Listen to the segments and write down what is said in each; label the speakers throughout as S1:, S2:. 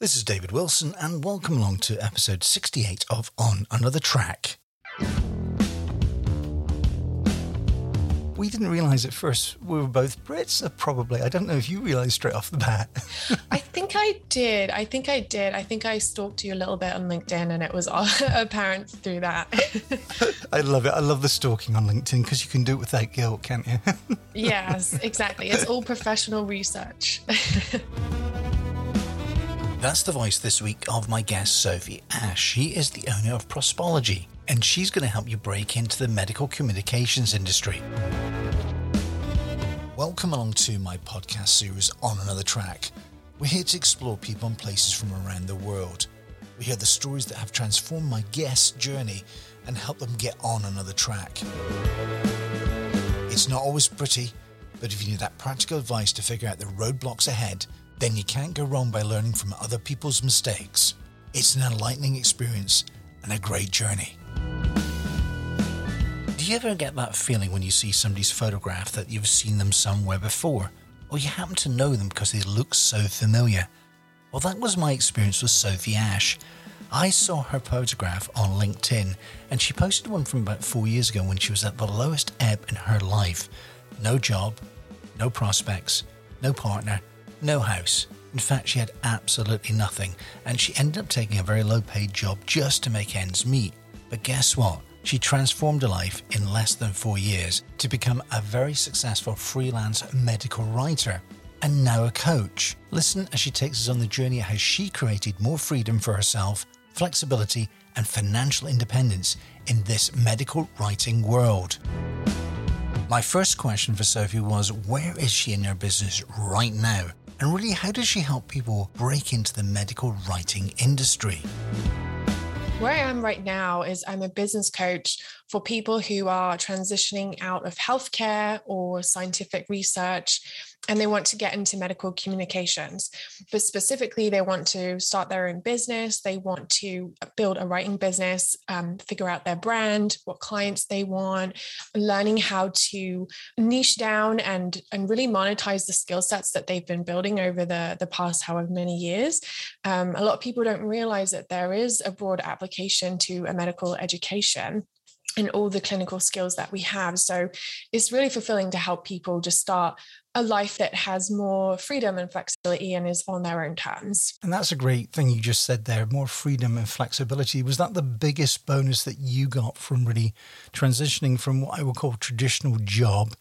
S1: This is David Wilson, and welcome along to episode 68 of On Another Track. We didn't realise at first we were both Brits, probably. I don't know if you realised straight off the bat.
S2: I think I did. I think I did. I think I stalked you a little bit on LinkedIn and it was apparent through that.
S1: I love it. I love the stalking on LinkedIn because you can do it without guilt, can't you?
S2: yes, exactly. It's all professional research.
S1: That's the voice this week of my guest, Sophie Ash. She is the owner of Prospology, and she's going to help you break into the medical communications industry. Welcome along to my podcast series, On Another Track. We're here to explore people and places from around the world. We hear the stories that have transformed my guest's journey and help them get on another track. It's not always pretty, but if you need that practical advice to figure out the roadblocks ahead, then you can't go wrong by learning from other people's mistakes. It's an enlightening experience and a great journey. Do you ever get that feeling when you see somebody's photograph that you've seen them somewhere before, or you happen to know them because they look so familiar? Well, that was my experience with Sophie Ash. I saw her photograph on LinkedIn, and she posted one from about four years ago when she was at the lowest ebb in her life. No job, no prospects, no partner, no house. In fact, she had absolutely nothing, and she ended up taking a very low paid job just to make ends meet. But guess what? She transformed her life in less than four years to become a very successful freelance medical writer and now a coach. Listen as she takes us on the journey of how she created more freedom for herself, flexibility, and financial independence in this medical writing world. My first question for Sophie was Where is she in her business right now? And really, how does she help people break into the medical writing industry?
S2: Where I am right now is I'm a business coach for people who are transitioning out of healthcare or scientific research and they want to get into medical communications. But specifically, they want to start their own business, they want to build a writing business, um, figure out their brand, what clients they want, learning how to niche down and, and really monetize the skill sets that they've been building over the, the past however many years. Um, a lot of people don't realize that there is a broad application to a medical education and all the clinical skills that we have. So it's really fulfilling to help people just start a life that has more freedom and flexibility and is on their own terms.
S1: And that's a great thing you just said there more freedom and flexibility. Was that the biggest bonus that you got from really transitioning from what I would call traditional job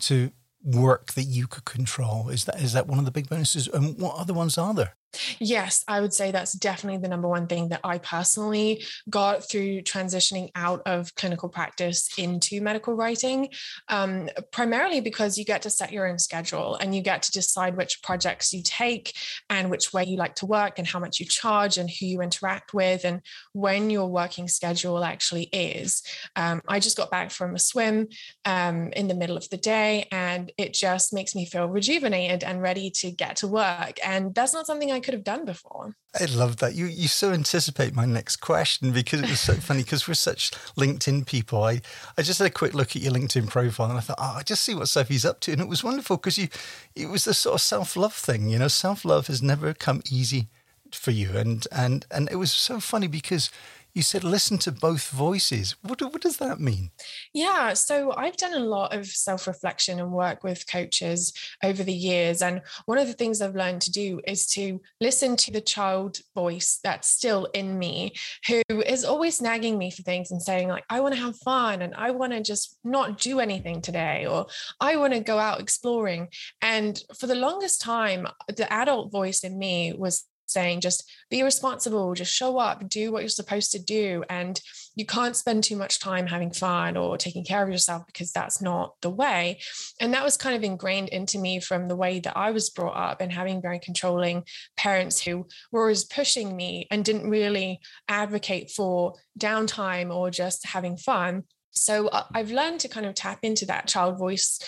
S1: to work that you could control? Is that is that one of the big bonuses? And what other ones are there?
S2: Yes, I would say that's definitely the number one thing that I personally got through transitioning out of clinical practice into medical writing. Um, primarily because you get to set your own schedule and you get to decide which projects you take and which way you like to work and how much you charge and who you interact with and when your working schedule actually is. Um, I just got back from a swim um, in the middle of the day and it just makes me feel rejuvenated and ready to get to work. And that's not something I could have done before.
S1: I love that. You you so anticipate my next question because it was so funny because we're such LinkedIn people. I, I just had a quick look at your LinkedIn profile and I thought, oh, I just see what Sophie's up to. And it was wonderful because you it was the sort of self-love thing, you know, self-love has never come easy for you. And and and it was so funny because you said listen to both voices. What, what does that mean?
S2: Yeah, so I've done a lot of self reflection and work with coaches over the years. And one of the things I've learned to do is to listen to the child voice that's still in me, who is always nagging me for things and saying, like, I want to have fun and I want to just not do anything today, or I want to go out exploring. And for the longest time, the adult voice in me was saying just be responsible, just show up, do what you're supposed to do. And you can't spend too much time having fun or taking care of yourself because that's not the way. And that was kind of ingrained into me from the way that I was brought up and having very controlling parents who were always pushing me and didn't really advocate for downtime or just having fun. So uh, I've learned to kind of tap into that child voice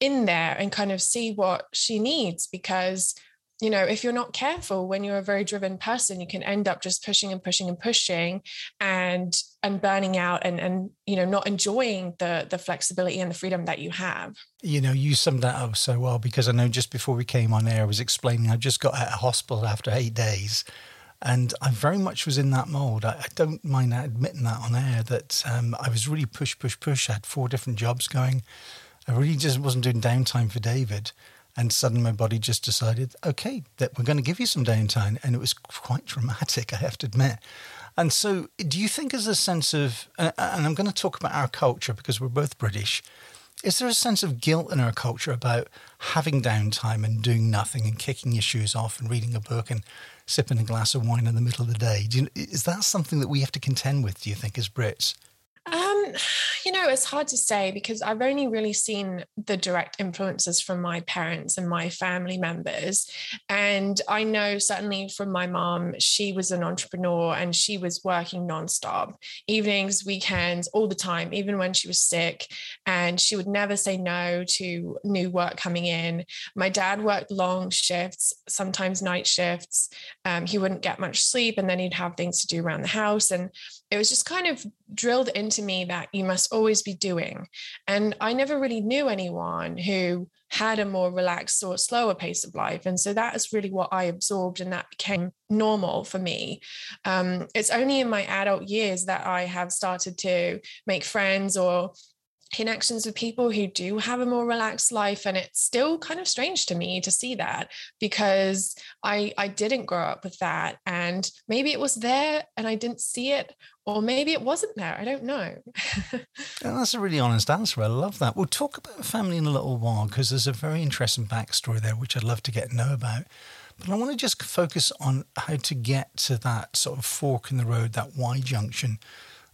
S2: in there and kind of see what she needs because you know if you're not careful when you're a very driven person you can end up just pushing and pushing and pushing and and burning out and and you know not enjoying the the flexibility and the freedom that you have
S1: you know you summed that up so well because i know just before we came on air i was explaining i just got out of hospital after eight days and I very much was in that mold. I, I don't mind admitting that on air that um, I was really push, push, push. I had four different jobs going. I really just wasn't doing downtime for David. And suddenly my body just decided, okay, that we're going to give you some downtime. And it was quite dramatic, I have to admit. And so, do you think there's a sense of, and I'm going to talk about our culture because we're both British, is there a sense of guilt in our culture about having downtime and doing nothing and kicking your shoes off and reading a book and sipping a glass of wine in the middle of the day? You, is that something that we have to contend with, do you think, as Brits?
S2: You know, it's hard to say because I've only really seen the direct influences from my parents and my family members. And I know certainly from my mom, she was an entrepreneur and she was working nonstop, evenings, weekends, all the time, even when she was sick. And she would never say no to new work coming in. My dad worked long shifts, sometimes night shifts. Um, he wouldn't get much sleep and then he'd have things to do around the house. And it was just kind of drilled into me that you must always be doing. And I never really knew anyone who had a more relaxed or slower pace of life. And so that is really what I absorbed, and that became normal for me. Um, it's only in my adult years that I have started to make friends or connections with people who do have a more relaxed life and it's still kind of strange to me to see that because i i didn't grow up with that and maybe it was there and i didn't see it or maybe it wasn't there i don't know.
S1: That's a really honest answer i love that. We'll talk about family in a little while because there's a very interesting backstory there which i'd love to get to know about. But I want to just focus on how to get to that sort of fork in the road, that Y junction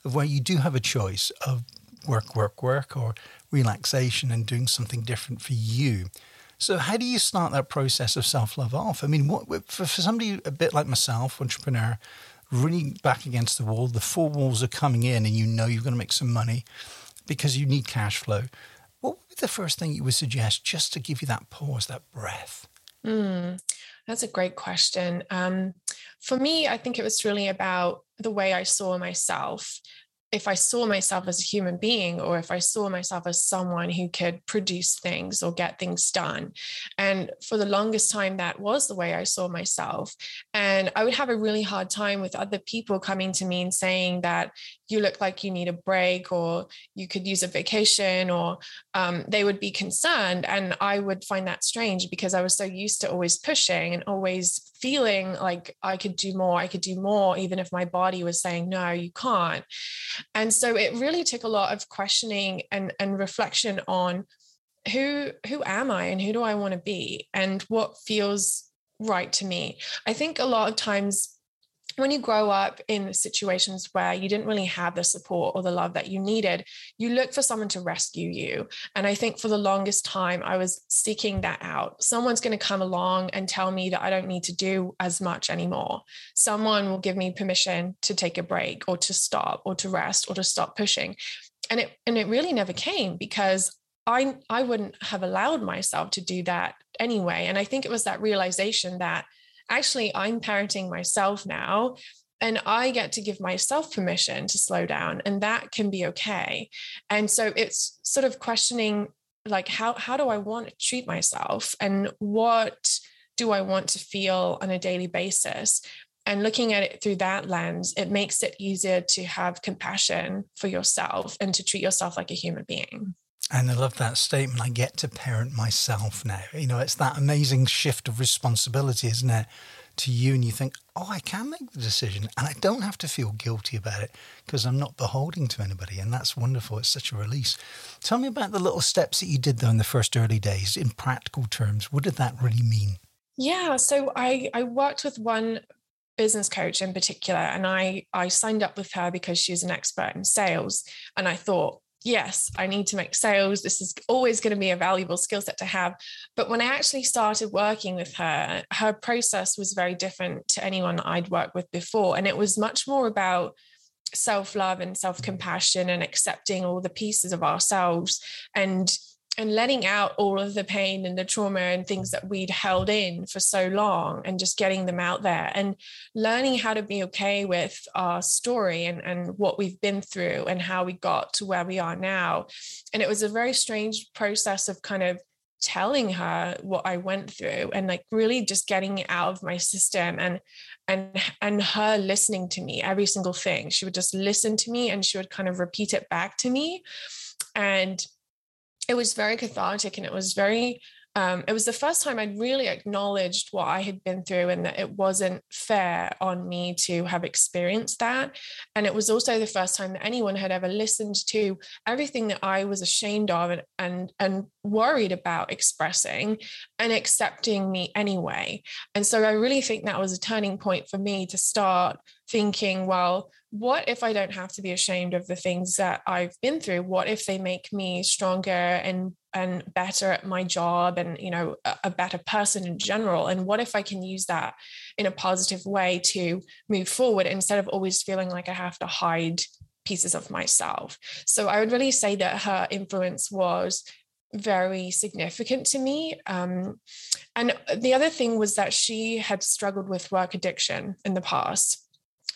S1: of where you do have a choice of work, work, work, or relaxation and doing something different for you. So, how do you start that process of self love off? I mean, what, for, for somebody a bit like myself, entrepreneur, really back against the wall, the four walls are coming in, and you know you're going to make some money because you need cash flow. What would be the first thing you would suggest just to give you that pause, that breath?
S2: Mm, that's a great question. Um, for me, I think it was really about the way I saw myself if I saw myself as a human being or if I saw myself as someone who could produce things or get things done. And for the longest time, that was the way I saw myself. And I would have a really hard time with other people coming to me and saying that you look like you need a break or you could use a vacation or um, they would be concerned. And I would find that strange because I was so used to always pushing and always feeling like I could do more, I could do more, even if my body was saying, no, you can't. And so it really took a lot of questioning and, and reflection on who who am I and who do I want to be and what feels right to me. I think a lot of times when you grow up in situations where you didn't really have the support or the love that you needed, you look for someone to rescue you. And I think for the longest time, I was seeking that out. Someone's going to come along and tell me that I don't need to do as much anymore. Someone will give me permission to take a break or to stop or to rest or to stop pushing. And it and it really never came because I I wouldn't have allowed myself to do that anyway. And I think it was that realization that actually I'm parenting myself now and I get to give myself permission to slow down and that can be okay. And so it's sort of questioning like how how do I want to treat myself and what do I want to feel on a daily basis? And looking at it through that lens, it makes it easier to have compassion for yourself and to treat yourself like a human being.
S1: And I love that statement. I get to parent myself now. You know, it's that amazing shift of responsibility, isn't it? To you, and you think, oh, I can make the decision and I don't have to feel guilty about it because I'm not beholden to anybody. And that's wonderful. It's such a release. Tell me about the little steps that you did, though, in the first early days in practical terms. What did that really mean?
S2: Yeah. So I, I worked with one business coach in particular and I I signed up with her because she's an expert in sales and I thought yes, I need to make sales. This is always going to be a valuable skill set to have. But when I actually started working with her, her process was very different to anyone I'd worked with before. And it was much more about self love and self compassion and accepting all the pieces of ourselves and and letting out all of the pain and the trauma and things that we'd held in for so long and just getting them out there and learning how to be okay with our story and, and what we've been through and how we got to where we are now. And it was a very strange process of kind of telling her what I went through and like really just getting it out of my system and and and her listening to me every single thing she would just listen to me and she would kind of repeat it back to me and it was very cathartic and it was very um, it was the first time I'd really acknowledged what I had been through and that it wasn't fair on me to have experienced that. And it was also the first time that anyone had ever listened to everything that I was ashamed of and, and, and worried about expressing and accepting me anyway. And so I really think that was a turning point for me to start thinking, well, what if I don't have to be ashamed of the things that I've been through? What if they make me stronger and and better at my job and you know a, a better person in general? And what if I can use that in a positive way to move forward instead of always feeling like I have to hide pieces of myself? So I would really say that her influence was very significant to me. Um, and the other thing was that she had struggled with work addiction in the past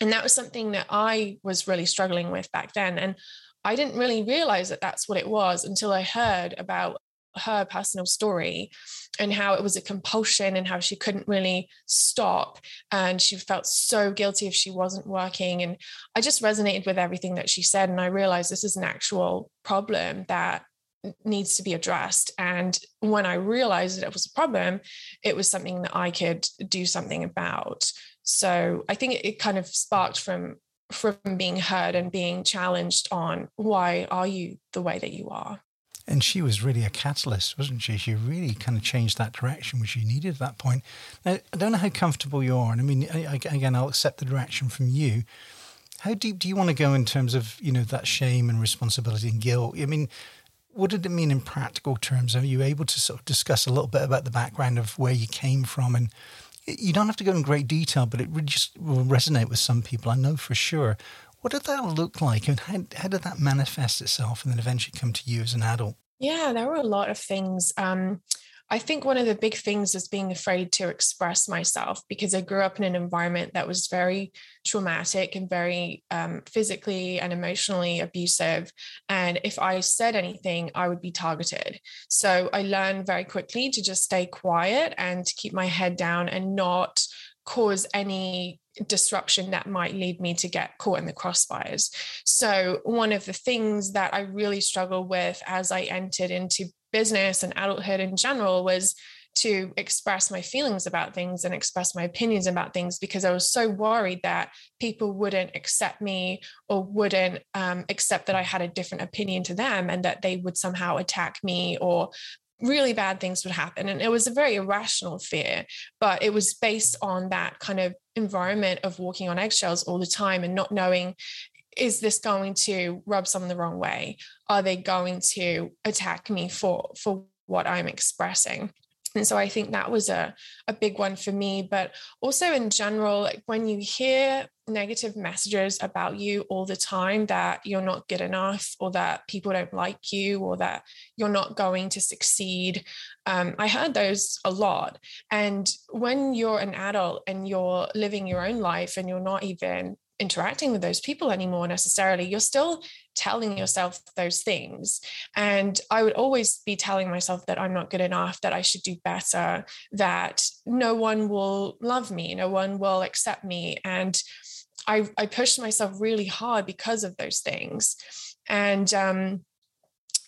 S2: and that was something that I was really struggling with back then. And I didn't really realize that that's what it was until I heard about her personal story and how it was a compulsion and how she couldn't really stop and she felt so guilty if she wasn't working and i just resonated with everything that she said and i realized this is an actual problem that needs to be addressed and when i realized that it was a problem it was something that i could do something about so I think it, kind of sparked from from being heard and being challenged on why are you the way that you are.
S1: And she was really a catalyst, wasn't she? She really kind of changed that direction which you needed at that point. Now, I don't know how comfortable you are, and I mean, I, again, I'll accept the direction from you. How deep do you want to go in terms of you know that shame and responsibility and guilt? I mean, what did it mean in practical terms? Are you able to sort of discuss a little bit about the background of where you came from and you don't have to go in great detail, but it just will resonate with some people. I know for sure. What did that look like, and how, how did that manifest itself, and then eventually come to you as an adult?
S2: Yeah, there were a lot of things. Um, I think one of the big things is being afraid to express myself because I grew up in an environment that was very traumatic and very um, physically and emotionally abusive. And if I said anything, I would be targeted. So I learned very quickly to just stay quiet and to keep my head down and not cause any disruption that might lead me to get caught in the crossfires. So, one of the things that I really struggled with as I entered into business and adulthood in general was to express my feelings about things and express my opinions about things because I was so worried that people wouldn't accept me or wouldn't um, accept that I had a different opinion to them and that they would somehow attack me or really bad things would happen. And it was a very irrational fear, but it was based on that kind of environment of walking on eggshells all the time and not knowing is this going to rub someone the wrong way? Are they going to attack me for for what I'm expressing? And so I think that was a, a big one for me. But also in general, like when you hear negative messages about you all the time that you're not good enough or that people don't like you or that you're not going to succeed, um, I heard those a lot. And when you're an adult and you're living your own life and you're not even interacting with those people anymore necessarily you're still telling yourself those things. And i would always be telling myself that i'm not good enough that i should do better that no one will love me no one will accept me. And i i pushed myself really hard because of those things. And um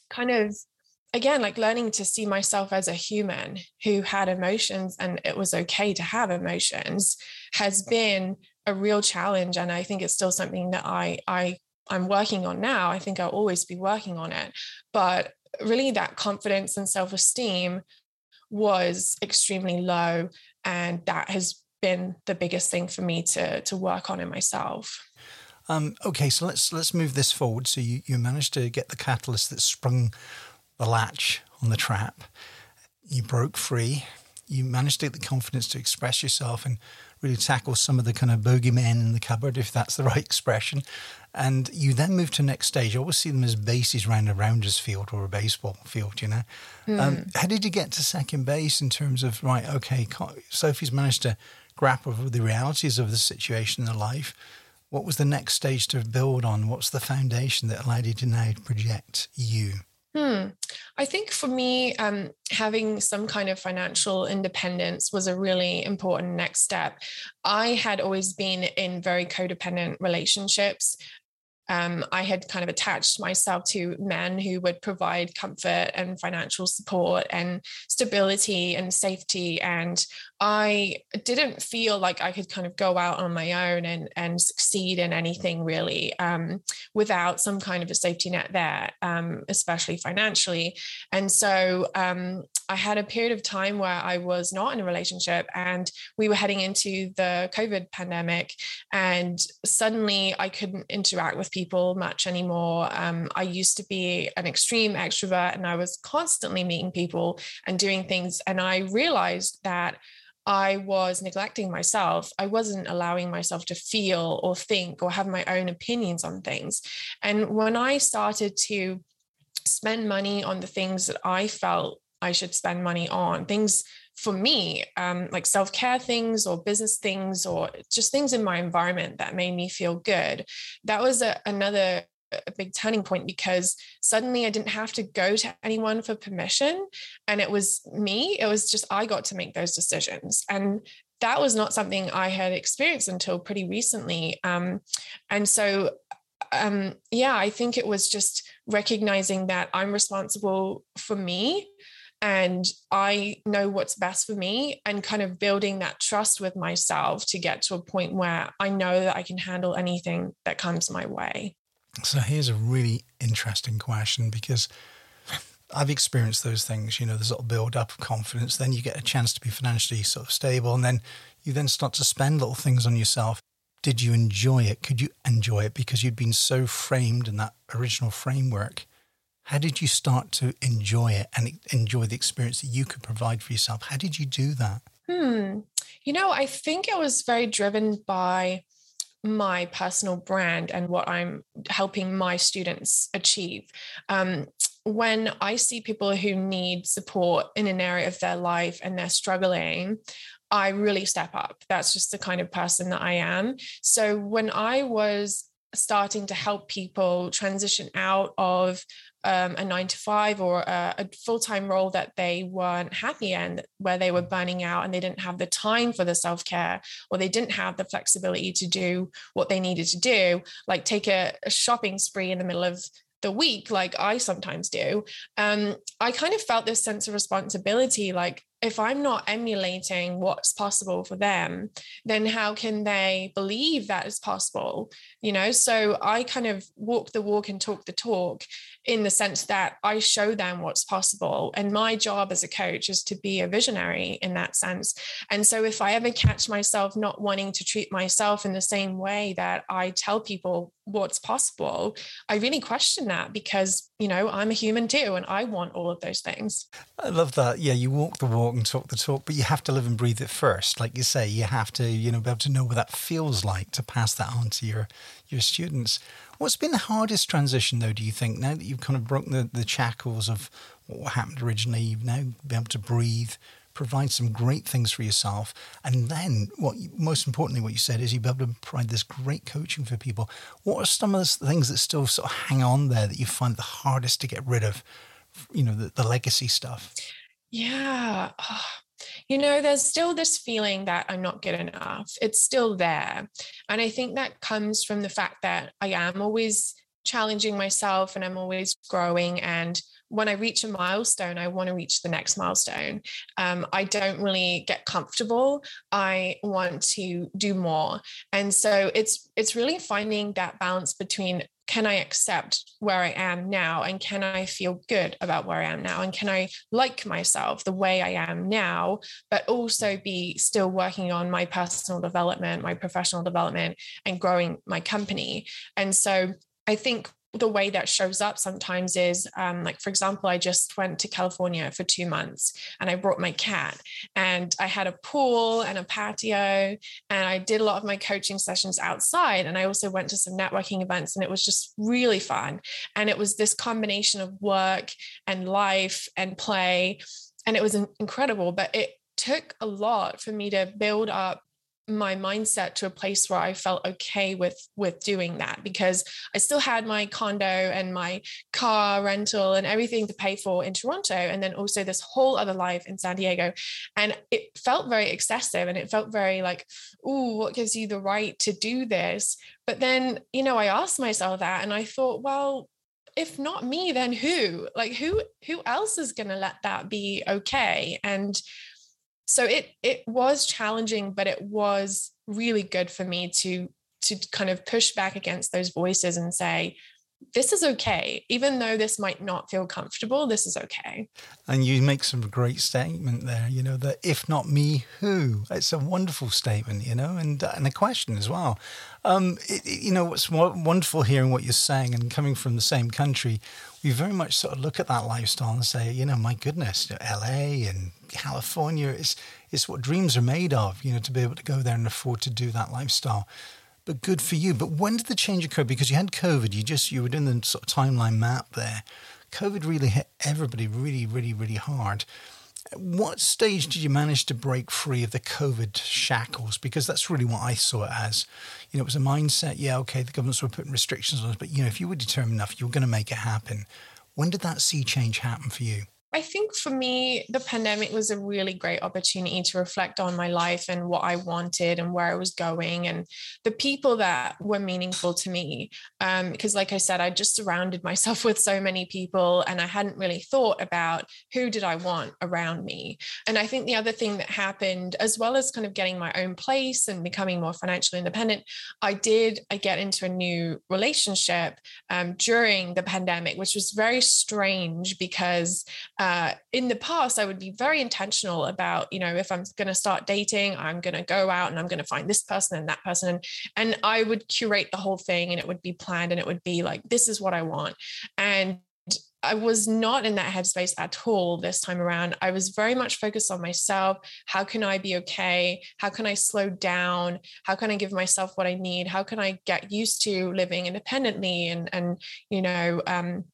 S2: kind of again like learning to see myself as a human who had emotions and it was okay to have emotions has been a real challenge and i think it's still something that i i i'm working on now. I think i'll always be working on it. But really that confidence and self-esteem was extremely low and that has been the biggest thing for me to to work on in myself.
S1: Um, okay so let's let's move this forward. So you you managed to get the catalyst that sprung the latch on the trap. You broke free. You managed to get the confidence to express yourself and really tackle some of the kind of bogeymen in the cupboard, if that's the right expression. And you then move to next stage. I always see them as bases around a rounders field or a baseball field, you know. Mm. Um, how did you get to second base in terms of, right, okay, Sophie's managed to grapple with the realities of the situation in her life. What was the next stage to build on? What's the foundation that allowed you to now project you?
S2: Hmm. I think for me, um, having some kind of financial independence was a really important next step. I had always been in very codependent relationships um, I had kind of attached myself to men who would provide comfort and financial support and stability and safety. And I didn't feel like I could kind of go out on my own and, and succeed in anything really um, without some kind of a safety net there, um, especially financially. And so um, I had a period of time where I was not in a relationship and we were heading into the COVID pandemic. And suddenly I couldn't interact with people much anymore. Um, I used to be an extreme extrovert and I was constantly meeting people and doing things. And I realized that I was neglecting myself. I wasn't allowing myself to feel or think or have my own opinions on things. And when I started to spend money on the things that I felt I should spend money on, things for me, um, like self care things or business things or just things in my environment that made me feel good, that was a, another a big turning point because suddenly I didn't have to go to anyone for permission. And it was me, it was just I got to make those decisions. And that was not something I had experienced until pretty recently. Um, and so, um, yeah, I think it was just recognizing that I'm responsible for me and I know what's best for me and kind of building that trust with myself to get to a point where I know that I can handle anything that comes my way.
S1: So here's a really interesting question because I've experienced those things, you know, there's a little build up of confidence. Then you get a chance to be financially sort of stable. And then you then start to spend little things on yourself. Did you enjoy it? Could you enjoy it because you'd been so framed in that original framework? How did you start to enjoy it and enjoy the experience that you could provide for yourself? How did you do that?
S2: Hmm. You know, I think it was very driven by my personal brand and what I'm helping my students achieve. Um, when I see people who need support in an area of their life and they're struggling, I really step up. That's just the kind of person that I am. So when I was starting to help people transition out of um, a nine to five or a, a full time role that they weren't happy in, where they were burning out and they didn't have the time for the self care or they didn't have the flexibility to do what they needed to do, like take a, a shopping spree in the middle of the week, like I sometimes do. Um, I kind of felt this sense of responsibility like, if I'm not emulating what's possible for them, then how can they believe that is possible? You know, so I kind of walk the walk and talk the talk in the sense that I show them what's possible. And my job as a coach is to be a visionary in that sense. And so if I ever catch myself not wanting to treat myself in the same way that I tell people what's possible, I really question that because, you know, I'm a human too and I want all of those things.
S1: I love that. Yeah, you walk the walk and talk the talk, but you have to live and breathe it first. Like you say, you have to, you know, be able to know what that feels like to pass that on to your your students. What's been the hardest transition, though, do you think, now that you've kind of broken the, the shackles of what happened originally, you've now been able to breathe, provide some great things for yourself. And then, what most importantly, what you said is you've been able to provide this great coaching for people. What are some of the things that still sort of hang on there that you find the hardest to get rid of? You know, the, the legacy stuff.
S2: Yeah. Oh, you know, there's still this feeling that I'm not good enough. It's still there. And I think that comes from the fact that I am always challenging myself and I'm always growing. And when I reach a milestone, I want to reach the next milestone. Um, I don't really get comfortable. I want to do more, and so it's it's really finding that balance between can I accept where I am now? And can I feel good about where I am now? And can I like myself the way I am now, but also be still working on my personal development, my professional development, and growing my company? And so I think the way that shows up sometimes is um, like for example i just went to california for two months and i brought my cat and i had a pool and a patio and i did a lot of my coaching sessions outside and i also went to some networking events and it was just really fun. And it was this combination of work and life and play and it was incredible but it took a lot for me to build up my mindset to a place where I felt okay with with doing that because I still had my condo and my car rental and everything to pay for in Toronto and then also this whole other life in San Diego. And it felt very excessive and it felt very like oh what gives you the right to do this? But then you know I asked myself that and I thought well if not me then who? Like who who else is going to let that be okay? And so it it was challenging but it was really good for me to to kind of push back against those voices and say this is okay. Even though this might not feel comfortable this is okay.
S1: And you make some great statement there you know that if not me who? It's a wonderful statement you know and and a question as well. Um it, it, you know what's wonderful hearing what you're saying and coming from the same country we very much sort of look at that lifestyle and say you know my goodness la and california is is what dreams are made of you know to be able to go there and afford to do that lifestyle but good for you. But when did the change occur? Because you had COVID, you just you were doing the sort of timeline map there. COVID really hit everybody really, really, really hard. What stage did you manage to break free of the COVID shackles? Because that's really what I saw it as. You know, it was a mindset. Yeah, okay, the governments were putting restrictions on us, but you know, if you were determined enough, you were going to make it happen. When did that sea change happen for you?
S2: I think for me, the pandemic was a really great opportunity to reflect on my life and what I wanted and where I was going and the people that were meaningful to me. Um, because, like I said, I just surrounded myself with so many people and I hadn't really thought about who did I want around me. And I think the other thing that happened, as well as kind of getting my own place and becoming more financially independent, I did I get into a new relationship um, during the pandemic, which was very strange because uh, in the past, I would be very intentional about, you know, if I'm going to start dating, I'm going to go out and I'm going to find this person and that person. And, I would curate the whole thing and it would be planned and it would be like, this is what I want. And I was not in that headspace at all this time around. I was very much focused on myself. How can I be okay? How can I slow down? How can I give myself what I need? How can I get used to living independently and and you know um,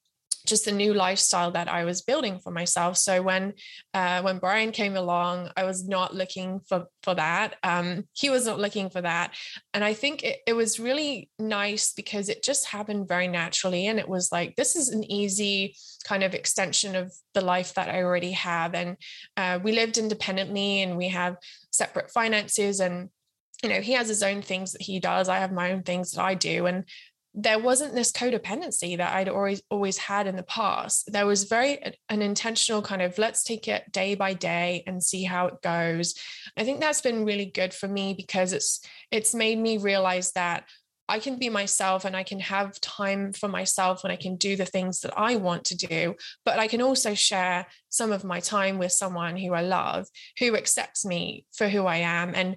S2: just a new lifestyle that I was building for myself. So when uh, when Brian came along, I was not looking for for that. Um, he was not looking for that, and I think it, it was really nice because it just happened very naturally, and it was like this is an easy kind of extension of the life that I already have, and uh, we lived independently, and we have separate finances. And you know he has his own things that he does. I have my own things that i do. And there wasn't this codependency that I'd always always had in the past. There was very an intentional kind of let's take it day by day and see how it goes. I think that's been really good for me because it's it's made me realize that I can be myself and I can have time for myself and I can do the things that I want to do, but I can also share some of my time with someone who I love, who accepts me for who I am and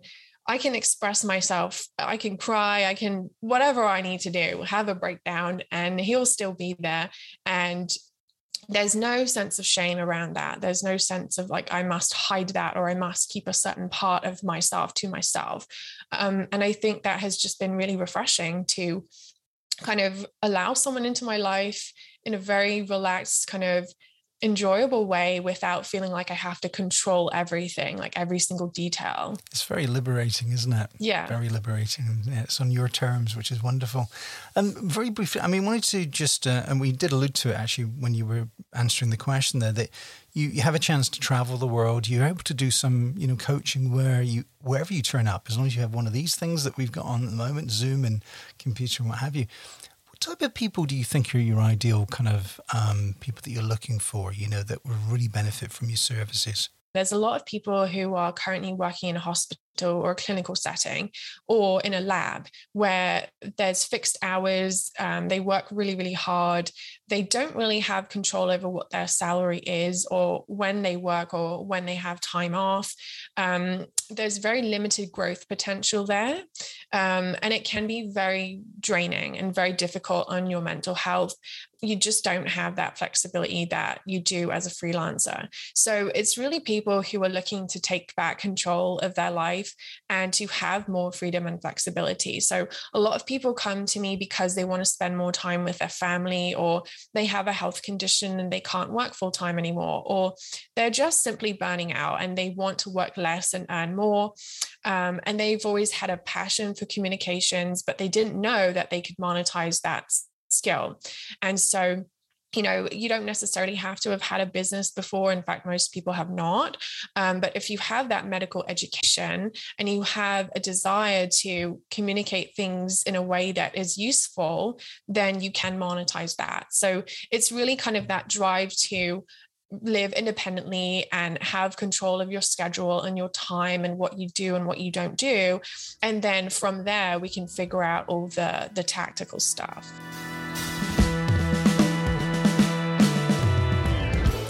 S2: I can express myself. I can cry. I can, whatever I need to do, have a breakdown, and he'll still be there. And there's no sense of shame around that. There's no sense of like, I must hide that or I must keep a certain part of myself to myself. Um, and I think that has just been really refreshing to kind of allow someone into my life in a very relaxed, kind of enjoyable way without feeling like I have to control everything, like every single detail.
S1: It's very liberating, isn't it?
S2: Yeah.
S1: Very liberating. It's on your terms, which is wonderful. And um, very briefly, I mean, wanted to just, uh, and we did allude to it actually when you were answering the question there, that you, you have a chance to travel the world. You're able to do some, you know, coaching where you, wherever you turn up, as long as you have one of these things that we've got on at the moment, Zoom and computer and what have you type of people do you think are your ideal kind of um, people that you're looking for, you know, that would really benefit from your services?
S2: There's a lot of people who are currently working in a hospital hospital or a clinical setting or in a lab where there's fixed hours, um, they work really, really hard. They don't really have control over what their salary is or when they work or when they have time off. Um, there's very limited growth potential there. Um, and it can be very draining and very difficult on your mental health you just don't have that flexibility that you do as a freelancer. So it's really people who are looking to take back control of their life and to have more freedom and flexibility. So a lot of people come to me because they want to spend more time with their family or they have a health condition and they can't work full time anymore or they're just simply burning out and they want to work less and earn more. Um, and they've always had a passion for communications, but they didn't know that they could monetize that skill. And so you know, you don't necessarily have to have had a business before. In fact, most people have not. Um, but if you have that medical education and you have a desire to communicate things in a way that is useful, then you can monetize that. So it's really kind of that drive to live independently and have control of your schedule and your time and what you do and what you don't do and then from there we can figure out all the the tactical stuff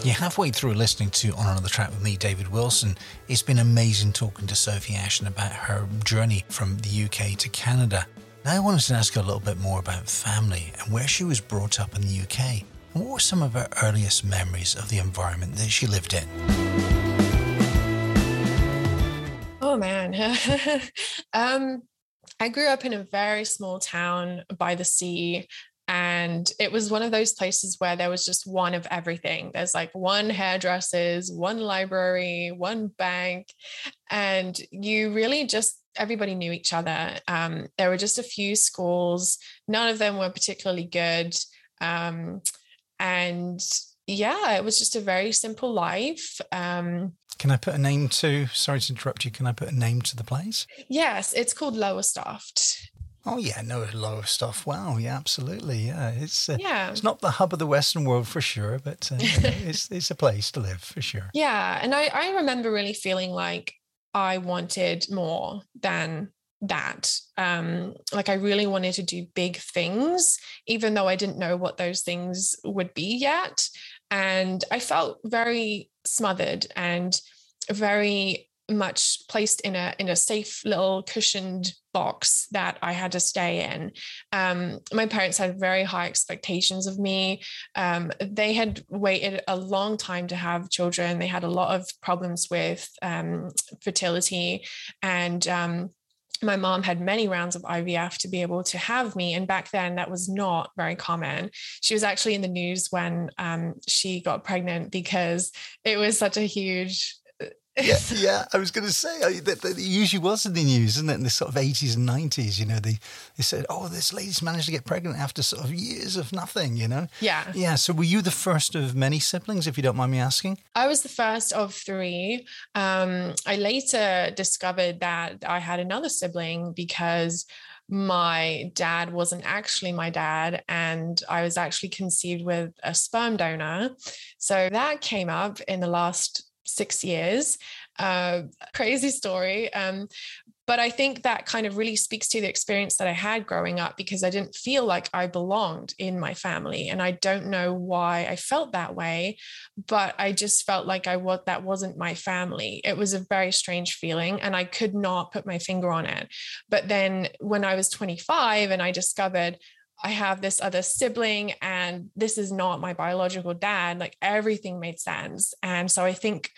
S1: You're halfway through listening to On Another Track with me, David Wilson. It's been amazing talking to Sophie Ashton about her journey from the UK to Canada. Now, I wanted to ask her a little bit more about family and where she was brought up in the UK. And what were some of her earliest memories of the environment that she lived in?
S2: Oh, man. um, I grew up in a very small town by the sea. And it was one of those places where there was just one of everything. There's like one hairdressers, one library, one bank. And you really just, everybody knew each other. Um, there were just a few schools, none of them were particularly good. Um, and yeah, it was just a very simple life. Um,
S1: can I put a name to? Sorry to interrupt you. Can I put a name to the place?
S2: Yes, it's called Lowestoft.
S1: Oh yeah, no stuff. Wow, yeah, absolutely. Yeah, it's uh,
S2: yeah.
S1: It's not the hub of the Western world for sure, but uh, know, it's it's a place to live for sure.
S2: Yeah, and I I remember really feeling like I wanted more than that. Um, like I really wanted to do big things, even though I didn't know what those things would be yet, and I felt very smothered and very much placed in a in a safe little cushioned box that I had to stay in. Um, my parents had very high expectations of me. Um, they had waited a long time to have children. They had a lot of problems with um, fertility and um, my mom had many rounds of IVF to be able to have me. And back then, that was not very common. She was actually in the news when um, she got pregnant because it was such a huge
S1: yeah, yeah. I was going to say that, that, it usually was in the news, isn't it? In the sort of eighties and nineties, you know, they they said, "Oh, this lady's managed to get pregnant after sort of years of nothing," you know.
S2: Yeah.
S1: Yeah. So, were you the first of many siblings, if you don't mind me asking?
S2: I was the first of three. Um, I later discovered that I had another sibling because my dad wasn't actually my dad and I was actually conceived with a sperm donor. So that came up in the last six years. Uh, crazy story. Um, but I think that kind of really speaks to the experience that I had growing up because I didn't feel like I belonged in my family. And I don't know why I felt that way, but I just felt like I was that wasn't my family. It was a very strange feeling and I could not put my finger on it. But then when I was 25 and I discovered I have this other sibling and this is not my biological dad, like everything made sense. And so I think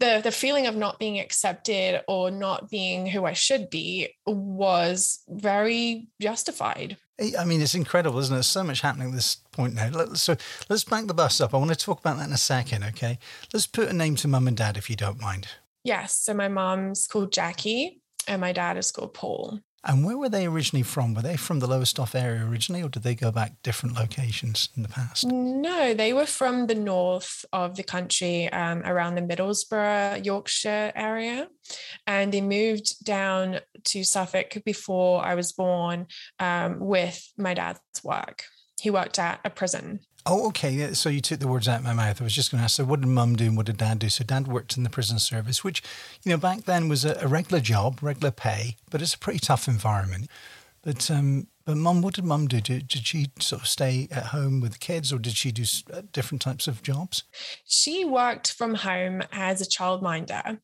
S2: the the feeling of not being accepted or not being who I should be was very justified.
S1: I mean, it's incredible, isn't it? There's so much happening at this point now. So let's back the bus up. I want to talk about that in a second, okay? Let's put a name to mum and dad if you don't mind.
S2: Yes. So my mom's called Jackie and my dad is called Paul.
S1: And where were they originally from? Were they from the Lowestoft area originally, or did they go back different locations in the past?
S2: No, they were from the north of the country, um, around the Middlesbrough, Yorkshire area. And they moved down to Suffolk before I was born um, with my dad's work. He worked at a prison.
S1: Oh, okay. So you took the words out of my mouth. I was just going to ask, so what did mum do and what did dad do? So dad worked in the prison service, which, you know, back then was a, a regular job, regular pay, but it's a pretty tough environment. But um, but mum, what did mum do? Did, did she sort of stay at home with the kids or did she do uh, different types of jobs?
S2: She worked from home as a childminder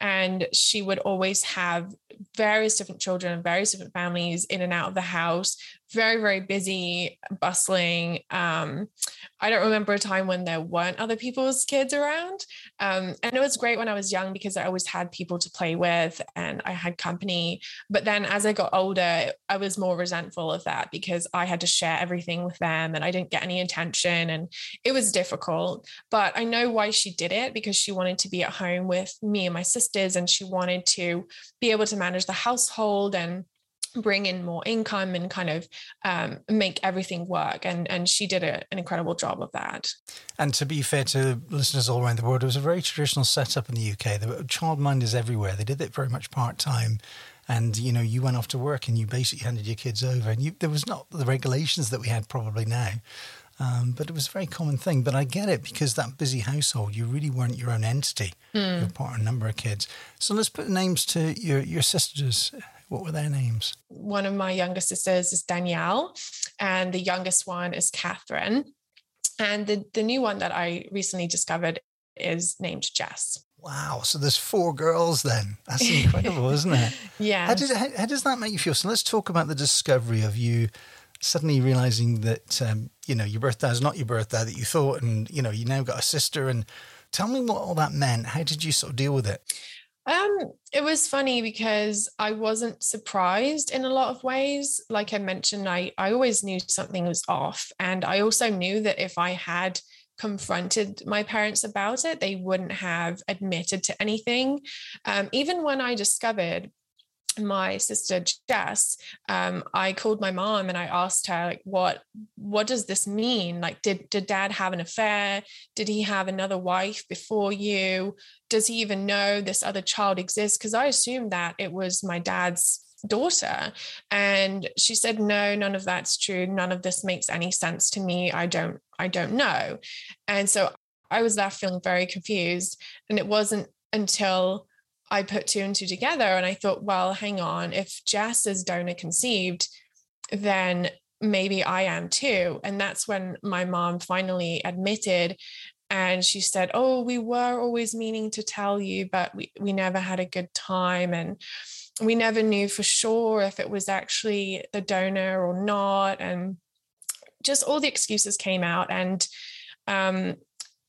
S2: and she would always have various different children and various different families in and out of the house very very busy bustling. Um, i don't remember a time when there weren't other people's kids around. Um, and it was great when i was young because i always had people to play with and i had company. But then as i got older i was more resentful of that because i had to share everything with them and i didn't get any attention and it was difficult. But i know why she did it because she wanted to be at home with me and my sisters and she wanted to be able to manage the household and bring in more income and kind of um, make everything work. And and she did a, an incredible job of that.
S1: And to be fair to listeners all around the world, it was a very traditional setup in the UK. There were childminders everywhere. They did it very much part time. And you know, you went off to work and you basically handed your kids over, and you, there was not the regulations that we had probably now. Um, but it was a very common thing. But I get it because that busy household, you really weren't your own entity. Mm. You were part of a number of kids. So let's put the names to your your sisters. What were their names?
S2: One of my younger sisters is Danielle, and the youngest one is Catherine. And the, the new one that I recently discovered is named Jess.
S1: Wow. So there's four girls then. That's incredible, isn't it?
S2: Yeah.
S1: How, how, how, does that make you feel? So let's talk about the discovery of you suddenly realizing that, um, you know, your birthday is not your birthday that you thought, and, you know, you now got a sister. And tell me what all that meant. How did you sort of deal with it?
S2: Um, it was funny because I wasn't surprised in a lot of ways. Like I mentioned, I, I always knew something was off. And I also knew that if I had confronted my parents about it, they wouldn't have admitted to anything. Um, even when I discovered my sister Jess, um, I called my mom and I asked her, like, what what does this mean? Like, did did dad have an affair? Did he have another wife before you? Does he even know this other child exists? Because I assumed that it was my dad's daughter. And she said, no, none of that's true. None of this makes any sense to me. I don't, I don't know. And so I was left feeling very confused. And it wasn't until I put two and two together and I thought, well, hang on, if Jess is donor conceived, then maybe I am too. And that's when my mom finally admitted and she said, Oh, we were always meaning to tell you, but we, we never had a good time. And we never knew for sure if it was actually the donor or not. And just all the excuses came out. And um,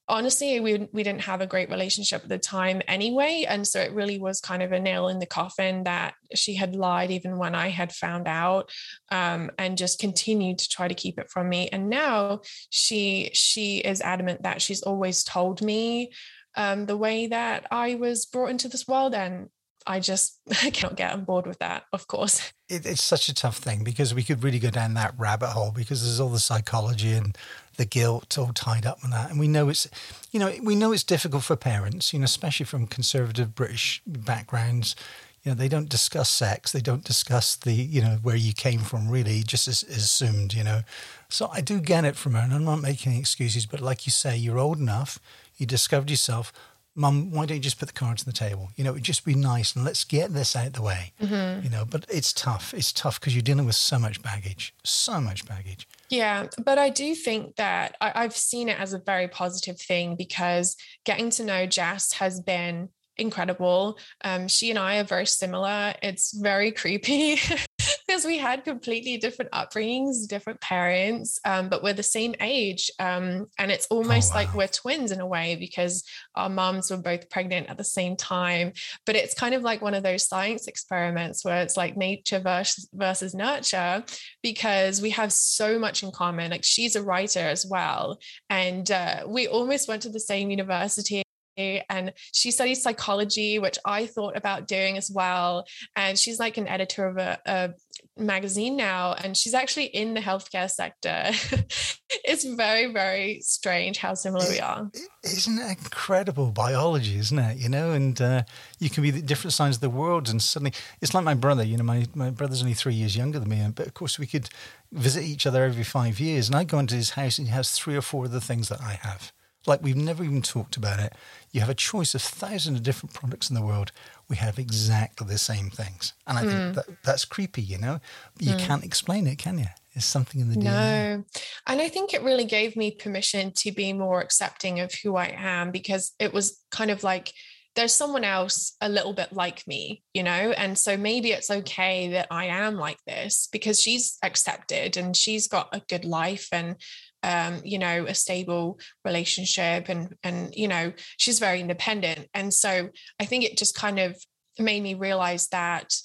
S2: honestly we, we didn't have a great relationship at the time anyway and so it really was kind of a nail in the coffin that she had lied even when i had found out um, and just continued to try to keep it from me and now she she is adamant that she's always told me um, the way that i was brought into this world and I just I cannot get on board with that, of course.
S1: It, it's such a tough thing because we could really go down that rabbit hole because there's all the psychology and the guilt all tied up in that. And we know it's, you know, we know it's difficult for parents, you know, especially from conservative British backgrounds. You know, they don't discuss sex. They don't discuss the, you know, where you came from really, just as, as assumed, you know. So I do get it from her, and I'm not making excuses, but like you say, you're old enough, you discovered yourself, Mum, why don't you just put the cards on the table? You know, it'd just be nice and let's get this out the way. Mm-hmm. You know, but it's tough. It's tough because you're dealing with so much baggage, so much baggage.
S2: Yeah, but I do think that I, I've seen it as a very positive thing because getting to know Jess has been incredible. Um, she and I are very similar. It's very creepy because we had completely different upbringings, different parents, um, but we're the same age. Um, and it's oh, almost oh, wow. like we're twins in a way because our moms were both pregnant at the same time. But it's kind of like one of those science experiments where it's like nature versus, versus nurture because we have so much in common. Like she's a writer as well. And uh, we almost went to the same university and she studies psychology, which I thought about doing as well. And she's like an editor of a, a magazine now, and she's actually in the healthcare sector. it's very, very strange how similar we are.
S1: Isn't it incredible biology, isn't it? You know, and uh, you can be the different sides of the world, and suddenly it's like my brother. You know, my, my brother's only three years younger than me, but of course we could visit each other every five years, and I go into his house and he has three or four of the things that I have. Like we've never even talked about it. You have a choice of thousands of different products in the world. We have exactly the same things, and I mm. think that that's creepy. You know, you mm. can't explain it, can you? It's something in the DNA.
S2: No, and I think it really gave me permission to be more accepting of who I am because it was kind of like there's someone else a little bit like me, you know? And so maybe it's okay that I am like this because she's accepted and she's got a good life and um, you know, a stable relationship and and you know, she's very independent. And so I think it just kind of made me realize that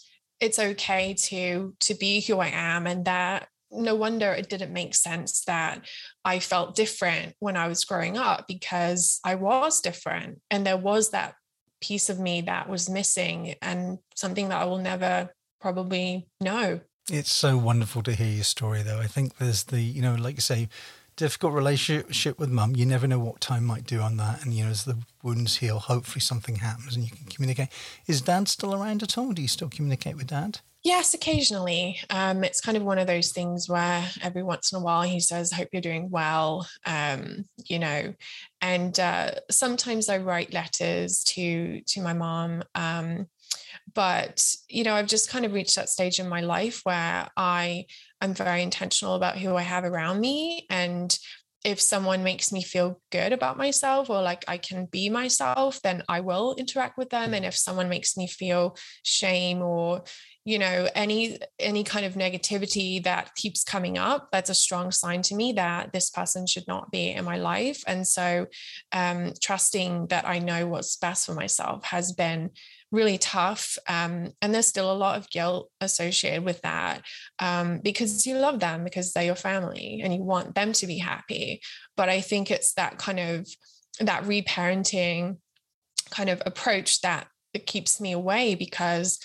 S2: it's okay to to be who I am and that no wonder it didn't make sense that I felt different when I was growing up because I was different and there was that piece of me that was missing and something that I will never probably know.
S1: It's so wonderful to hear your story though. I think there's the, you know, like you say, difficult relationship with mum. You never know what time might do on that. And, you know, as the wounds heal, hopefully something happens and you can communicate. Is dad still around at all? Do you still communicate with dad?
S2: Yes, occasionally. Um, it's kind of one of those things where every once in a while he says, Hope you're doing well, um, you know. And uh, sometimes I write letters to to my mom. Um, but you know, I've just kind of reached that stage in my life where I I'm very intentional about who I have around me. And if someone makes me feel good about myself or like I can be myself, then I will interact with them. Mm. And if someone makes me feel shame or, you know, any any kind of negativity that keeps coming up, that's a strong sign to me that this person should not be in my life. And so um, trusting that I know what's best for myself has been really tough. Um, and there's still a lot of guilt associated with that um, because you love them because they're your family and you want them to be happy. But I think it's that kind of that reparenting kind of approach that keeps me away because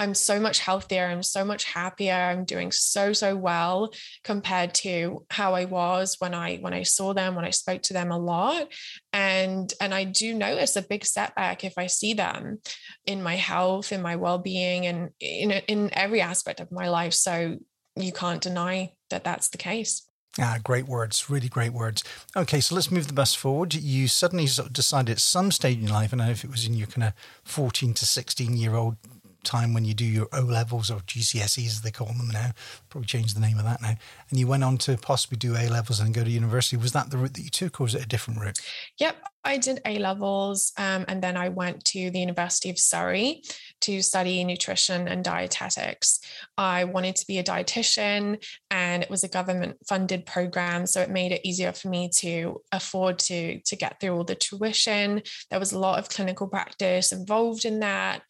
S2: I'm so much healthier. I'm so much happier. I'm doing so so well compared to how I was when I when I saw them when I spoke to them a lot. And and I do notice a big setback if I see them in my health, in my well-being, and in in every aspect of my life. So you can't deny that that's the case.
S1: Ah, great words, really great words. Okay, so let's move the bus forward. You suddenly sort of decided at some stage in life, I don't know if it was in your kind of 14 to 16 year old time when you do your O levels or GCSEs as they call them now. Probably changed the name of that now. And you went on to possibly do A levels and go to university. Was that the route that you took, or was it a different route?
S2: Yep, I did A levels, um, and then I went to the University of Surrey to study nutrition and dietetics. I wanted to be a dietitian, and it was a government funded program, so it made it easier for me to afford to to get through all the tuition. There was a lot of clinical practice involved in that.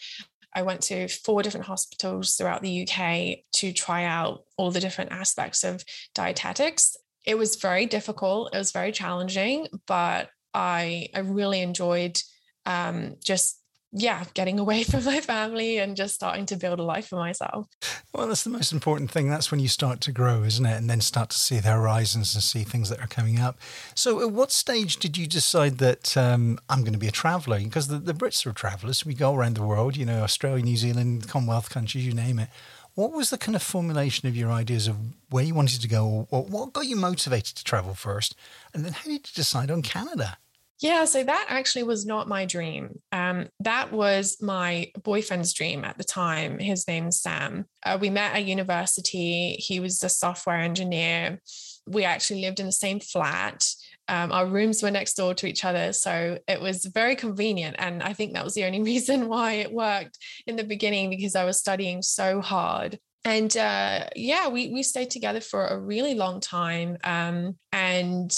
S2: I went to four different hospitals throughout the UK to try out all the different aspects of dietetics. It was very difficult, it was very challenging, but I, I really enjoyed um, just yeah, getting away from my family and just starting to build a life for myself.
S1: Well, that's the most important thing. That's when you start to grow, isn't it? And then start to see the horizons and see things that are coming up. So, at what stage did you decide that um, I'm going to be a traveller? Because the, the Brits are travellers. We go around the world, you know, Australia, New Zealand, Commonwealth countries, you name it. What was the kind of formulation of your ideas of where you wanted to go, or what got you motivated to travel first? And then how did you decide on Canada?
S2: Yeah, so that actually was not my dream. Um, that was my boyfriend's dream at the time. His name's Sam. Uh, we met at university. He was a software engineer. We actually lived in the same flat. Um, our rooms were next door to each other. So it was very convenient. And I think that was the only reason why it worked in the beginning because I was studying so hard and uh, yeah, we we stayed together for a really long time. Um, and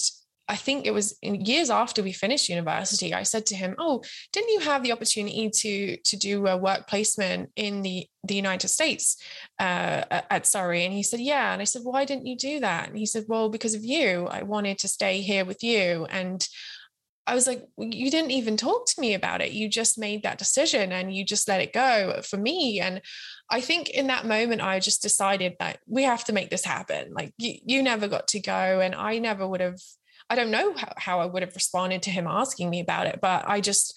S2: I think it was years after we finished university, I said to him, "Oh, didn't you have the opportunity to to do a work placement in the the United States uh, at Surrey?" And he said, "Yeah." And I said, "Why didn't you do that?" And he said, "Well, because of you. I wanted to stay here with you." And I was like, you didn't even talk to me about it. You just made that decision and you just let it go for me. And I think in that moment, I just decided that we have to make this happen. Like, you, you never got to go. And I never would have, I don't know how, how I would have responded to him asking me about it, but I just,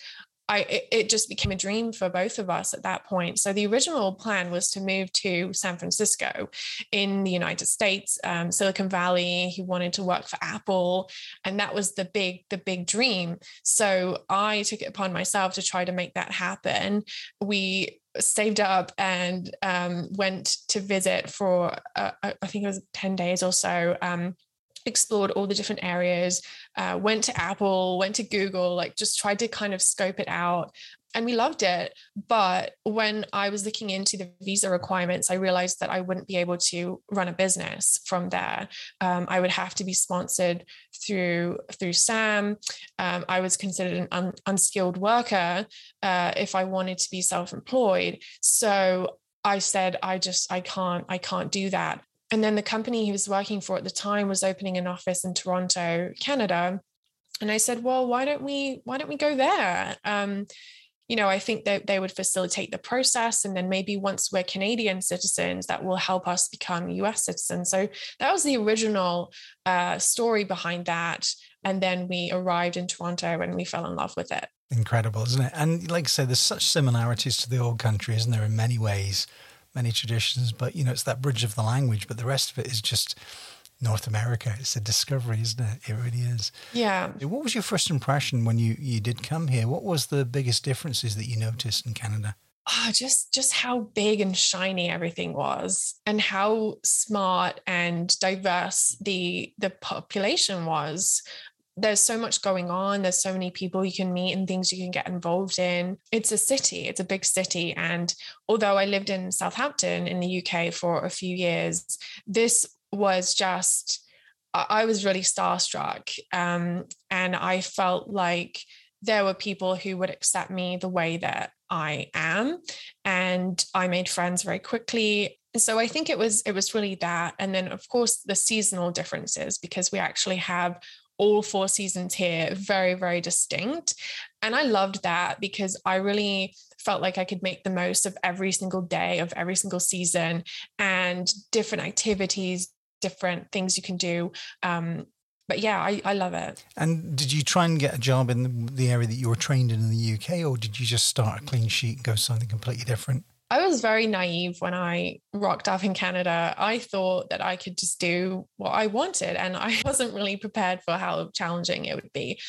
S2: I it, just became a dream for both of us at that point. So the original plan was to move to San Francisco in the United States, um, Silicon Valley. He wanted to work for Apple, and that was the big the big dream. So I took it upon myself to try to make that happen. We saved up and um, went to visit for uh, I think it was ten days or so. Um, explored all the different areas, uh, went to Apple, went to Google, like just tried to kind of scope it out. And we loved it. But when I was looking into the visa requirements, I realized that I wouldn't be able to run a business from there. Um, I would have to be sponsored through through SAM. Um, I was considered an un- unskilled worker uh, if I wanted to be self-employed. So I said, I just I can't I can't do that and then the company he was working for at the time was opening an office in Toronto, Canada. And I said, well, why don't we why don't we go there? Um, you know, I think that they would facilitate the process. And then maybe once we're Canadian citizens, that will help us become US citizens. So that was the original uh, story behind that. And then we arrived in Toronto and we fell in love with it.
S1: Incredible, isn't it? And like I say, there's such similarities to the old country, isn't there, in many ways? Many traditions, but you know, it's that bridge of the language, but the rest of it is just North America. It's a discovery, isn't it? It really is.
S2: Yeah.
S1: What was your first impression when you, you did come here? What was the biggest differences that you noticed in Canada?
S2: Oh, just just how big and shiny everything was and how smart and diverse the the population was there's so much going on. There's so many people you can meet and things you can get involved in. It's a city, it's a big city. And although I lived in Southampton in the UK for a few years, this was just, I was really starstruck. Um, and I felt like there were people who would accept me the way that I am. And I made friends very quickly so i think it was it was really that and then of course the seasonal differences because we actually have all four seasons here very very distinct and i loved that because i really felt like i could make the most of every single day of every single season and different activities different things you can do um, but yeah, I, I love it.
S1: And did you try and get a job in the, area that you were trained in in the UK, or did you just start a clean sheet and go something completely different?
S2: I was very naive when I rocked up in Canada. I thought that I could just do what I wanted, and I wasn't really prepared for how challenging it would be.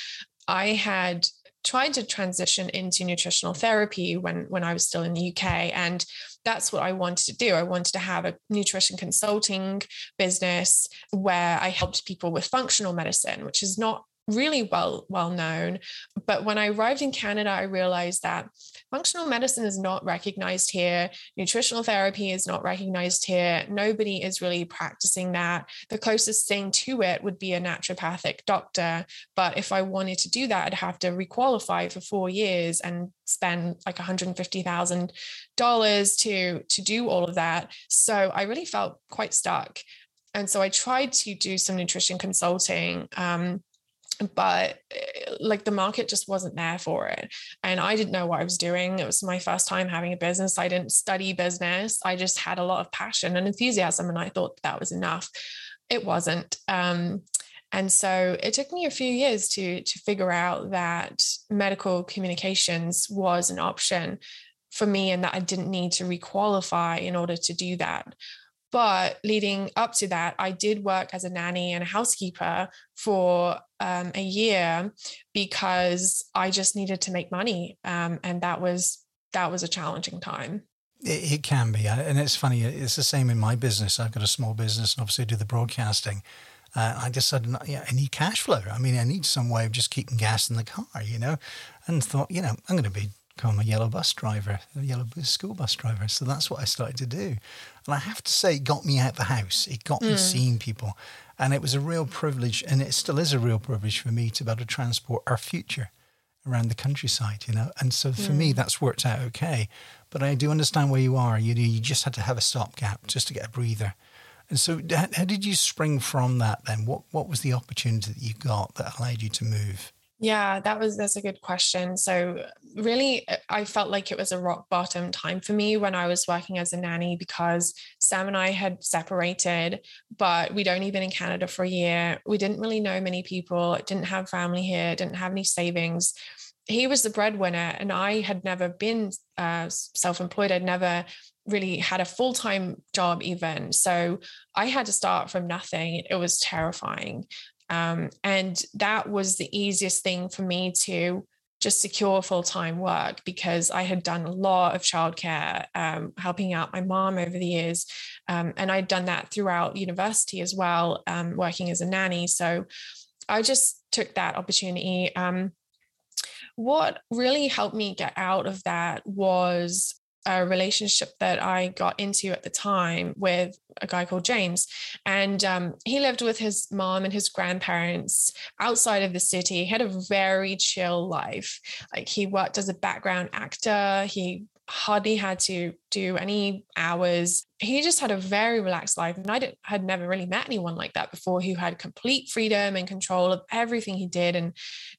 S2: I had tried to transition into nutritional therapy when when I was still in the UK and that's what I wanted to do. I wanted to have a nutrition consulting business where I helped people with functional medicine, which is not really well well known but when i arrived in canada i realized that functional medicine is not recognized here. Nutritional therapy is not recognized here. Nobody is really practicing that. The closest thing to it would be a naturopathic doctor. But if i wanted to do that i'd have to requalify for 4 years and spend like $150,000 to to do all of that. So i really felt quite stuck. And so I tried to do some nutrition consulting um, but eh, like the market just wasn't there for it and i didn't know what i was doing it was my first time having a business i didn't study business i just had a lot of passion and enthusiasm and i thought that was enough it wasn't um, and so it took me a few years to to figure out that medical communications was an option for me and that i didn't need to requalify in order to do that but leading up to that, I did work as a nanny and a housekeeper for um, a year because I just needed to make money, um, and that was that was a challenging time.
S1: It, it, can be, and it's funny. It's the same in my business. I've got a small business, and obviously I do the broadcasting. Uh, I decided, yeah, I need cash flow. I mean, I need some way of just keeping gas in the car, you know, and thought, you know, I'm going to be become a yellow bus driver, a yellow school bus driver. So that's what I started to do. And I have to say, it got me out the house. It got mm. me hmm. seeing people. And it was a real privilege, and it still is a real privilege for me to be able to transport our future around the countryside, you know. And so for mm. me, hmm. that's worked out okay. But I do understand where you are. You know, you just had to have a stopgap just to get a breather. And so, how did you spring from that then? What What was the opportunity that you got that allowed you to move?
S2: Yeah, that was that's a good question. So really I felt like it was a rock bottom time for me when I was working as a nanny because Sam and I had separated, but we'd only been in Canada for a year. We didn't really know many people, didn't have family here, didn't have any savings. He was the breadwinner and I had never been uh, self-employed. I'd never really had a full-time job even so i had to start from nothing it was terrifying um, and that was the easiest thing for me to just secure full time work because I had done a lot of childcare, um, helping out my mom over the years. Um, and I'd done that throughout university as well, um, working as a nanny. So I just took that opportunity. Um, what really helped me get out of that was a relationship that I got into at the time with a guy called James. And um, he lived with his mom and his grandparents outside of the city. He had a very chill life. Like he worked as a background actor, he hardly had to do any hours. He just had a very relaxed life. And I had never really met anyone like that before who had complete freedom and control of everything he did and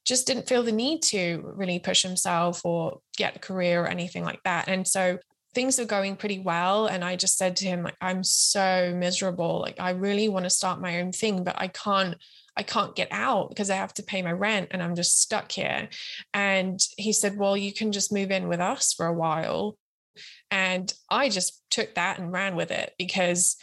S2: just didn't feel the need to really push himself or get a career or anything like that. And so things were going pretty well and i just said to him like i'm so miserable like i really want to start my own thing but i can't i can't get out because i have to pay my rent and i'm just stuck here. And he said well you can just move in with us for a while. And i just took that and ran with it because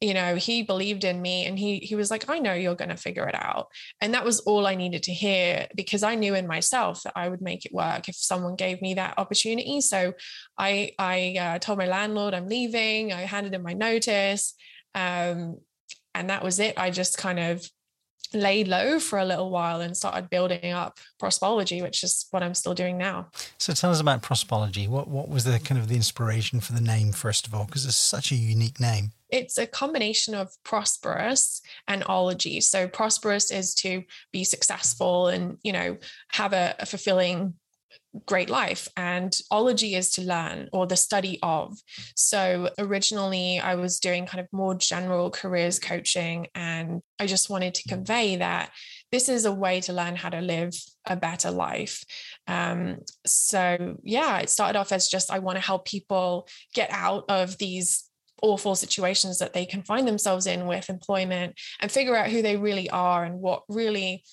S2: you know he believed in me and he he was like i know you're going to figure it out. And that was all i needed to hear because i knew in myself that i would make it work if someone gave me that opportunity. So i i uh, told my landlord i'm leaving. I handed in my notice um, and that was it. I just kind of laid low for a little while and started building up prospology which is what i'm still doing now.
S1: So tell us about prospology what what was the kind of the inspiration for the name first of all? Because it's such a unique name.
S2: It's a combination of prosperous and ology. So prosperous is to be successful and you know have a, a fulfilling great life and ology is to learn or the study of. So originally i was doing kind of more general careers coaching and i just wanted to convey that this is a way to learn how to live a better life. Um, so yeah it started off as just i want to help people get out of these awful situations that they can find themselves in with employment and figure out who they really are and what really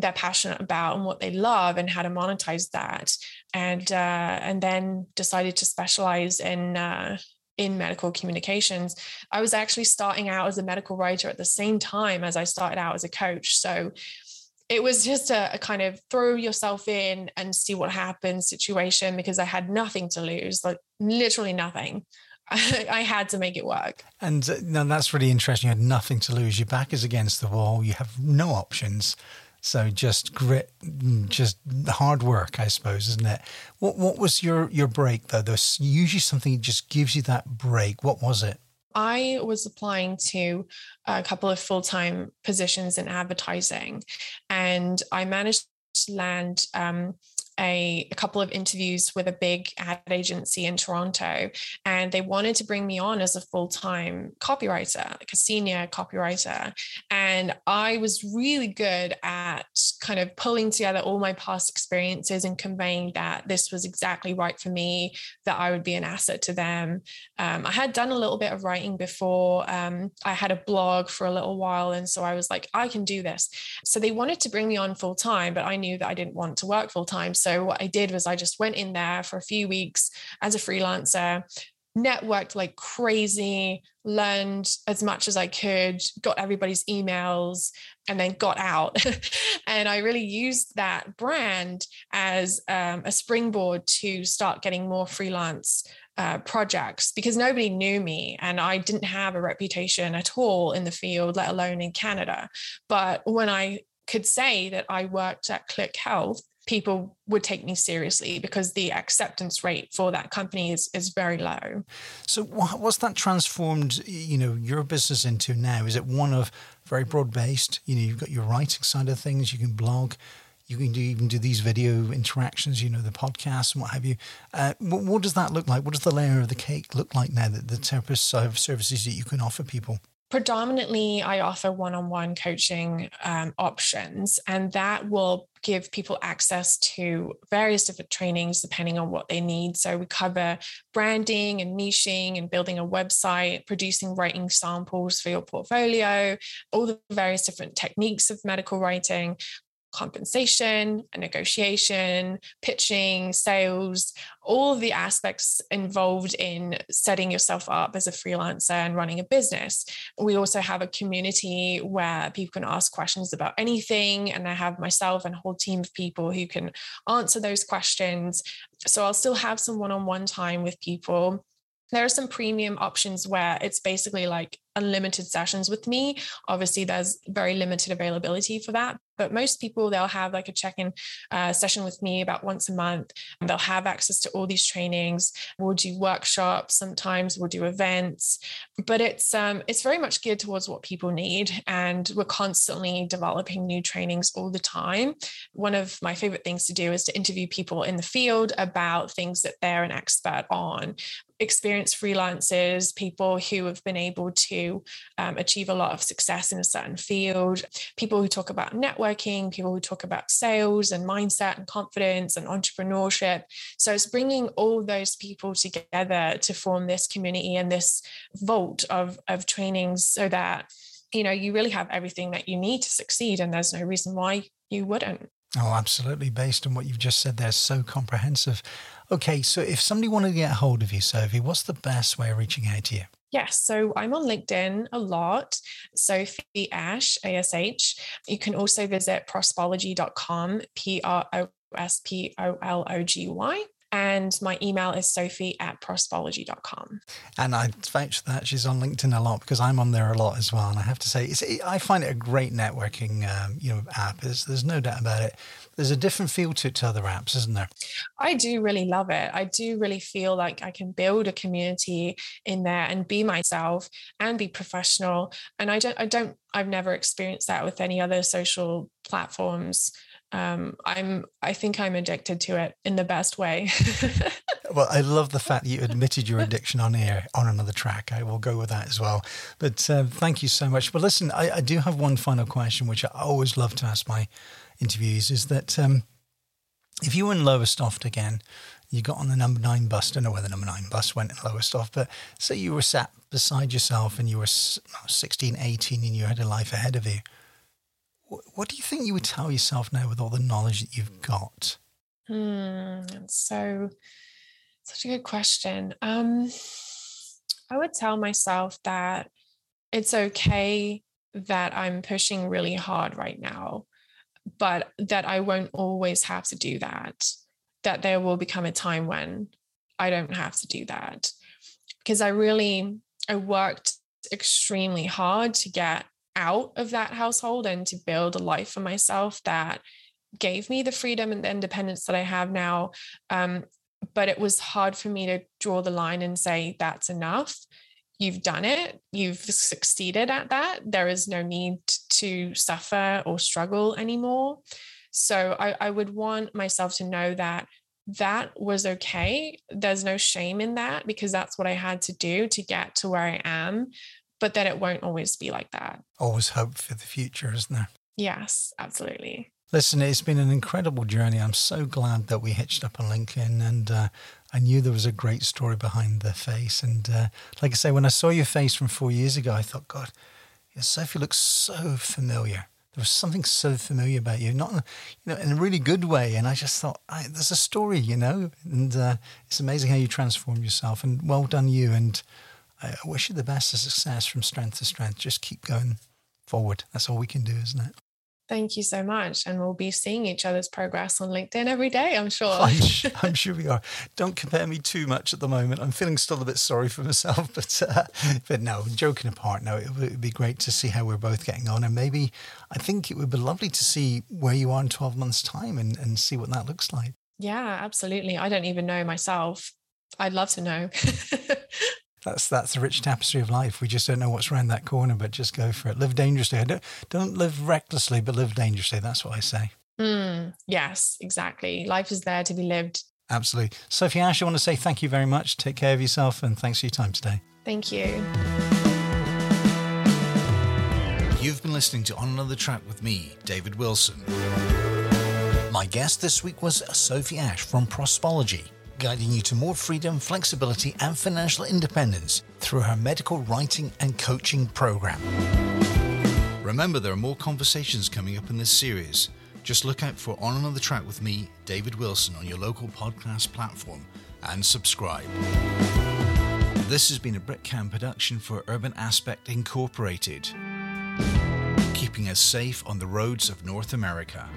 S2: they're passionate about and what they love and how to monetize that and uh, and then decided to specialize in uh, in medical communications i was actually starting out as a medical writer at the same time as i started out as a coach so it was just a, a, kind of throw yourself in and see what happens situation because I had nothing to lose, like literally nothing. I, had to make it work.
S1: And uh, no, that's really interesting. You had nothing to lose. Your back is against the wall. You have no options. So just grit, just hard work, I suppose, isn't it? What What was your your break though? There's usually something that just gives you that break. What was it?
S2: I was applying to a couple of full time positions in advertising, and I managed to land um, a, a, couple of interviews with a big ad agency in Toronto, and they wanted to bring me on as a full time copywriter, like a senior copywriter. And I was really good at kind of pulling together all my past experiences and conveying that this was exactly right for me, that I would be an asset to them. Um, I had done a little bit of writing before. Um, I had a blog for a little while. And so I was like, I can do this. So they wanted to bring me on full time, but I knew that I didn't want to work full time. So so what I did was I just went in there for a few weeks as a freelancer, networked like crazy, learned as much as I could, got everybody's emails, and then got out. and I really used that brand as um, a springboard to start getting more freelance uh, projects because nobody knew me and I didn't have a reputation at all in the field, let alone in Canada. But when I could say that I worked at Klick Health, people would take me seriously because the acceptance rate for that company is is very low.
S1: So what's that transformed you know your business into now? Is it one of very broad based? You know, you've got your writing side of things, you can blog, you can do, even do these video interactions, you know, the podcasts and what have you. Uh, what, what, does that look like? What does the layer of the cake look like now? That the of services that you can offer people?
S2: Predominantly i offer one-on-one coaching um, options and that will give people access to various different trainings depending on what they need. So we cover branding and niching and building a website producing writing samples for your portfolio all the various different techniques of medical writing compensation, negotiation, pitching, sales, all the aspects involved in setting yourself up as a freelancer and running a business. We also have a community where people can ask questions about anything. And I have myself and a whole team of people who can answer those questions. So I'll still have some one on one time with people there are some premium options where it's basically like unlimited sessions with me. Obviously, there's very limited availability for that, but most people they'll have like a check-in uh, session with me about once a month. They'll have access to all these trainings. We'll do workshops. Sometimes we'll do events, but it's um, it's very much geared towards what people need, and we're constantly developing new trainings all the time. One of my favorite things to do is to interview people in the field about things that they're an expert on experienced freelancers, people who have been able to um, achieve a lot of success in a certain field, people who talk about networking, people who talk about sales and mindset and confidence and entrepreneurship. So it's bringing all those people together to form this community and this vault of, of trainings so that you know you really have everything that you need to succeed and there's no reason why you wouldn't
S1: Oh, absolutely. Based on what you've just said, they're so comprehensive. Okay, so if somebody wanted to get a hold of you, Sophie, what's the best way of reaching out to you?
S2: Yes, so I'm on LinkedIn a lot, Sophie Ash, ASH. You can also visit prospology.com, P R O S P O L O G Y. And my email is sophie at prospology.com.
S1: And I vouch that she's on LinkedIn a lot because I'm on there a lot as well. And I have to say, I find it a great networking um, you know, app. There's, there's no doubt about it. There's a different feel to it to other apps, isn't there?
S2: I do really love it. I do really feel like I can build a community in there and be myself and be professional. And I don't, I don't, I've never experienced that with any other social platforms um, I'm I think I'm addicted to it in the best way.
S1: well, I love the fact that you admitted your addiction on air on another track. I will go with that as well. But uh, thank you so much. But listen, I, I, do have one final question, which I always love to ask my interviews, is that um, if you were in Lowestoft again, you got on the number nine bus. Don't know where the number nine bus went in Lowestoft, but say you were sat beside yourself and you were 16, 18 and you had a life ahead of you what do you think you would tell yourself now with all the knowledge that you've got?
S2: Hmm, so, such a good question. Um, I would tell myself that it's okay that I'm pushing really hard right now, but that I won't always have to do that. That there will become a time when I don't have to do that. Because I really, I worked extremely hard to get out of that household and to build a life for myself that gave me the freedom and the independence that I have now. Um, but it was hard for me to draw the line and say, that's enough. You've done it. You've succeeded at that. There is no need to suffer or struggle anymore. So I, I would want myself to know that that was okay. There's no shame in that because that's what I had to do to get to where I am but that it won't always be like that.
S1: Always hope for the future, isn't there?
S2: Yes, absolutely.
S1: Listen, it's been an incredible journey. I'm so glad that we hitched up on LinkedIn and uh, I knew there was a great story behind the face. And uh, like I say, when I saw your face from four years ago, I thought, God, Sophie looks so familiar. There was something so familiar about you, not you know in a really good way. And I just thought, there's a story, you know, and uh, it's amazing how you transform yourself. And well done, you. And I wish you the best of success from strength to strength. Just keep going forward. That's all we can do, isn't it?
S2: Thank you so much. And we'll be seeing each other's progress on LinkedIn every day, I'm sure.
S1: I'm, I'm sure we are. Don't compare me too much at the moment. I'm feeling still a bit sorry for myself, but uh, but no, joking apart, no, it would be great to see how we're both getting on. And maybe I think it would be lovely to see where you are in 12 months' time and, and see what that looks like.
S2: Yeah, absolutely. I don't even know myself. I'd love to know.
S1: That's that's the rich tapestry of life. We just don't know what's around that corner, but just go for it. Live dangerously. Don't don't live recklessly, but live dangerously. That's what I say.
S2: Mm, yes, exactly. Life is there to be lived.
S1: Absolutely. Sophie Ash, I want to say thank you very much. Take care of yourself and thanks for your time today.
S2: Thank you.
S1: You've been listening to On Another Track with me, David Wilson. My guest this week was Sophie Ash from Prospology, guiding you to more freedom, flexibility, and financial independence through her medical writing and coaching program. Remember, there are more conversations coming up in this series. Just look out for On Another Track with me, David Wilson, on your local podcast platform and subscribe. This has been a Britcam production for Urban Aspect Incorporated, keeping us safe on the roads of North America.